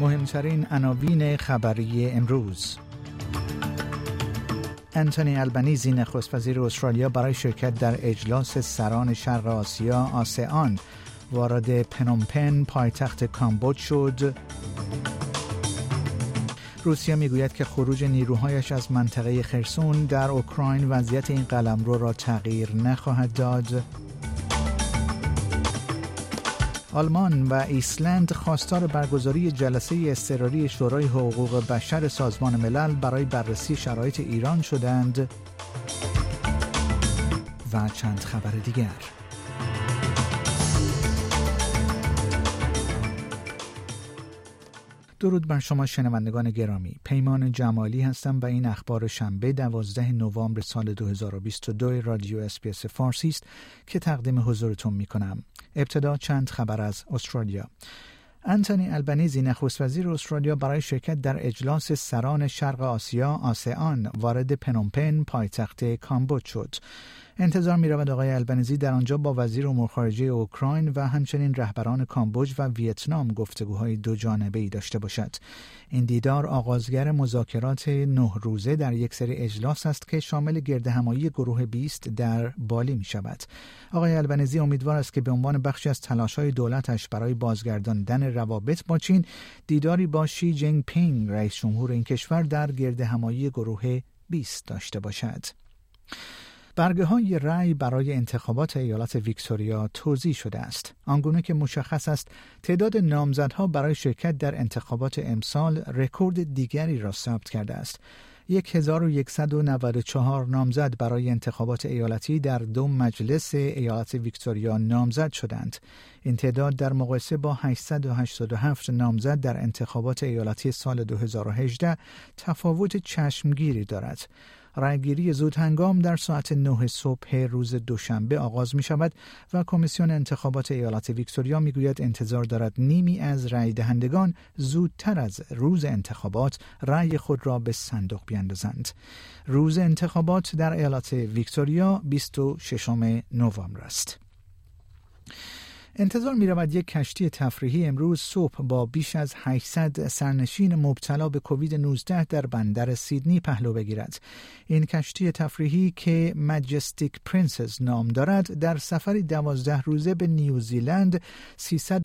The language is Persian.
مهمترین عناوین خبری امروز. انتونی البنیزی نخست وزیر استرالیا برای شرکت در اجلاس سران شرق آسیا آسیان وارد پنومپن پایتخت کامبوج شد. روسیه می‌گوید که خروج نیروهایش از منطقه خرسون در اوکراین وضعیت این قلمرو را تغییر نخواهد داد. آلمان و ایسلند خواستار برگزاری جلسه اضطراری شورای حقوق بشر سازمان ملل برای بررسی شرایط ایران شدند. و چند خبر دیگر. درود بر شما شنوندگان گرامی. پیمان جمالی هستم و این اخبار شنبه 12 نوامبر سال 2022 رادیو اسپیس فارسی است که تقدیم حضورتون می کنم ابتدا چند خبر از استرالیا. انتونی البنیزی نخست وزیر استرالیا برای شرکت در اجلاس سران شرق آسیا آسیان وارد پنومپن پایتخت کامبوج شد. انتظار می رود آقای البنزی در آنجا با وزیر امور خارجه اوکراین و همچنین رهبران کامبوج و ویتنام گفتگوهای دو جانبه ای داشته باشد. این دیدار آغازگر مذاکرات نه روزه در یک سری اجلاس است که شامل گرد همایی گروه 20 در بالی می شود. آقای البنزی امیدوار است که به عنوان بخشی از تلاش های دولتش برای بازگرداندن روابط با چین دیداری با شی جین پینگ رئیس جمهور این کشور در گرد همایی گروه 20 داشته باشد. برگه های رأی برای انتخابات ایالت ویکتوریا توزیع شده است. آنگونه که مشخص است تعداد نامزدها برای شرکت در انتخابات امسال رکورد دیگری را ثبت کرده است. 1194 نامزد برای انتخابات ایالتی در دو مجلس ایالت ویکتوریا نامزد شدند. این تعداد در مقایسه با 887 نامزد در انتخابات ایالتی سال 2018 تفاوت چشمگیری دارد. رأیگیری زود هنگام در ساعت 9 صبح روز دوشنبه آغاز می شود و کمیسیون انتخابات ایالت ویکتوریا می گوید انتظار دارد نیمی از رأی دهندگان زودتر از روز انتخابات رأی خود را به صندوق بیاندازند. روز انتخابات در ایالت ویکتوریا 26 نوامبر است. انتظار می رود یک کشتی تفریحی امروز صبح با بیش از 800 سرنشین مبتلا به کووید 19 در بندر سیدنی پهلو بگیرد. این کشتی تفریحی که مجستیک پرنسس نام دارد در سفری دوازده روزه به نیوزیلند 300